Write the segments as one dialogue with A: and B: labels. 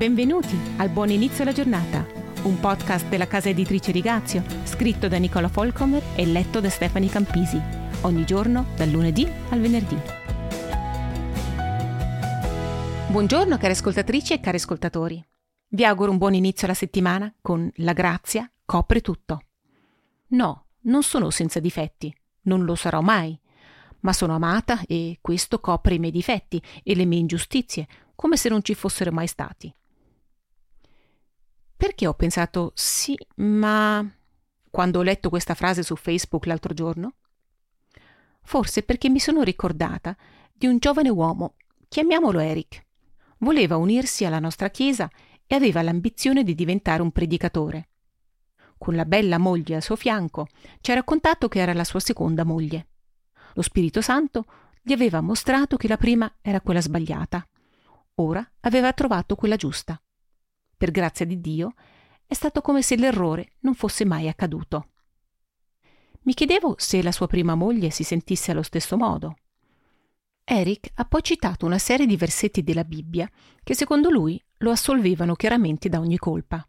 A: Benvenuti al Buon Inizio alla Giornata, un podcast della casa editrice Rigazio, scritto da Nicola Folcomer e letto da Stefani Campisi, ogni giorno dal lunedì al venerdì. Buongiorno cari ascoltatrici e cari ascoltatori. Vi auguro un buon inizio alla settimana con La grazia copre tutto. No, non sono senza difetti, non lo sarò mai, ma sono amata e questo copre i miei difetti e le mie ingiustizie, come se non ci fossero mai stati. Perché ho pensato sì, ma quando ho letto questa frase su Facebook l'altro giorno? Forse perché mi sono ricordata di un giovane uomo, chiamiamolo Eric. Voleva unirsi alla nostra chiesa e aveva l'ambizione di diventare un predicatore. Con la bella moglie al suo fianco ci ha raccontato che era la sua seconda moglie. Lo Spirito Santo gli aveva mostrato che la prima era quella sbagliata. Ora aveva trovato quella giusta per grazia di Dio, è stato come se l'errore non fosse mai accaduto. Mi chiedevo se la sua prima moglie si sentisse allo stesso modo. Eric ha poi citato una serie di versetti della Bibbia che secondo lui lo assolvevano chiaramente da ogni colpa.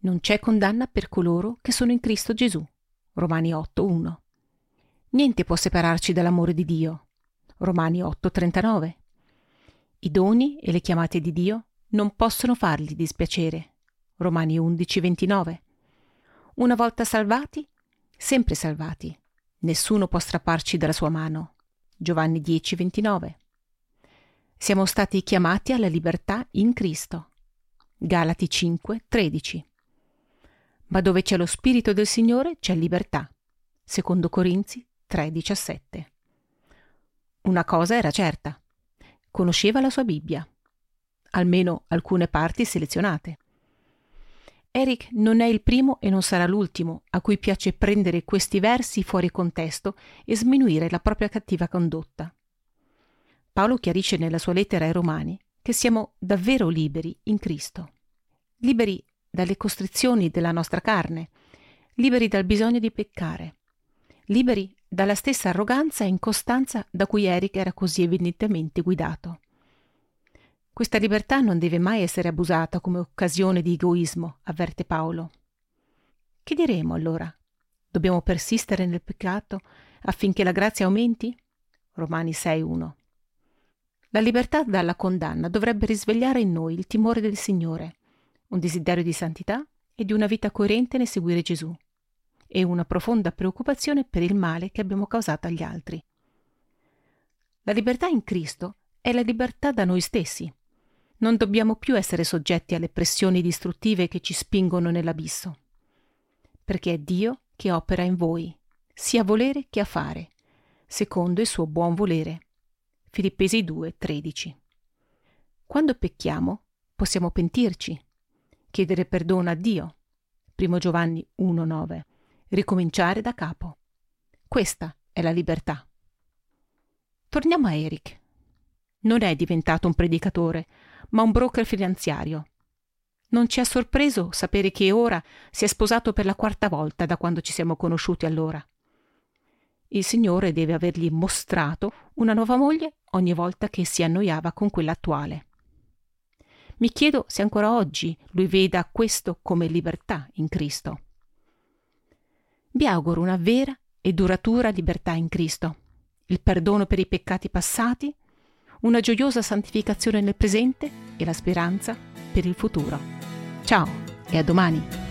A: Non c'è condanna per coloro che sono in Cristo Gesù. Romani 8.1. Niente può separarci dall'amore di Dio. Romani 8.39. I doni e le chiamate di Dio non possono fargli dispiacere. Romani 11:29. Una volta salvati, sempre salvati. Nessuno può strapparci dalla sua mano. Giovanni 10:29. Siamo stati chiamati alla libertà in Cristo. Galati 5:13. Ma dove c'è lo Spirito del Signore c'è libertà. Secondo Corinzi 3:17. Una cosa era certa. Conosceva la sua Bibbia almeno alcune parti selezionate. Eric non è il primo e non sarà l'ultimo a cui piace prendere questi versi fuori contesto e sminuire la propria cattiva condotta. Paolo chiarisce nella sua lettera ai Romani che siamo davvero liberi in Cristo, liberi dalle costrizioni della nostra carne, liberi dal bisogno di peccare, liberi dalla stessa arroganza e incostanza da cui Eric era così evidentemente guidato. Questa libertà non deve mai essere abusata come occasione di egoismo, avverte Paolo. Che diremo allora? Dobbiamo persistere nel peccato affinché la grazia aumenti? Romani 6.1. La libertà dalla condanna dovrebbe risvegliare in noi il timore del Signore, un desiderio di santità e di una vita coerente nel seguire Gesù, e una profonda preoccupazione per il male che abbiamo causato agli altri. La libertà in Cristo è la libertà da noi stessi, non dobbiamo più essere soggetti alle pressioni distruttive che ci spingono nell'abisso. Perché è Dio che opera in voi, sia a volere che a fare, secondo il suo buon volere. Filippesi 2, 13. Quando pecchiamo, possiamo pentirci, chiedere perdono a Dio. 1 Giovanni 1, 9. Ricominciare da capo. Questa è la libertà. Torniamo a Eric. Non è diventato un predicatore, ma un broker finanziario. Non ci ha sorpreso sapere che ora si è sposato per la quarta volta da quando ci siamo conosciuti allora. Il Signore deve avergli mostrato una nuova moglie ogni volta che si annoiava con quella attuale. Mi chiedo se ancora oggi lui veda questo come libertà in Cristo. Vi auguro una vera e duratura libertà in Cristo, il perdono per i peccati passati una gioiosa santificazione nel presente e la speranza per il futuro. Ciao e a domani!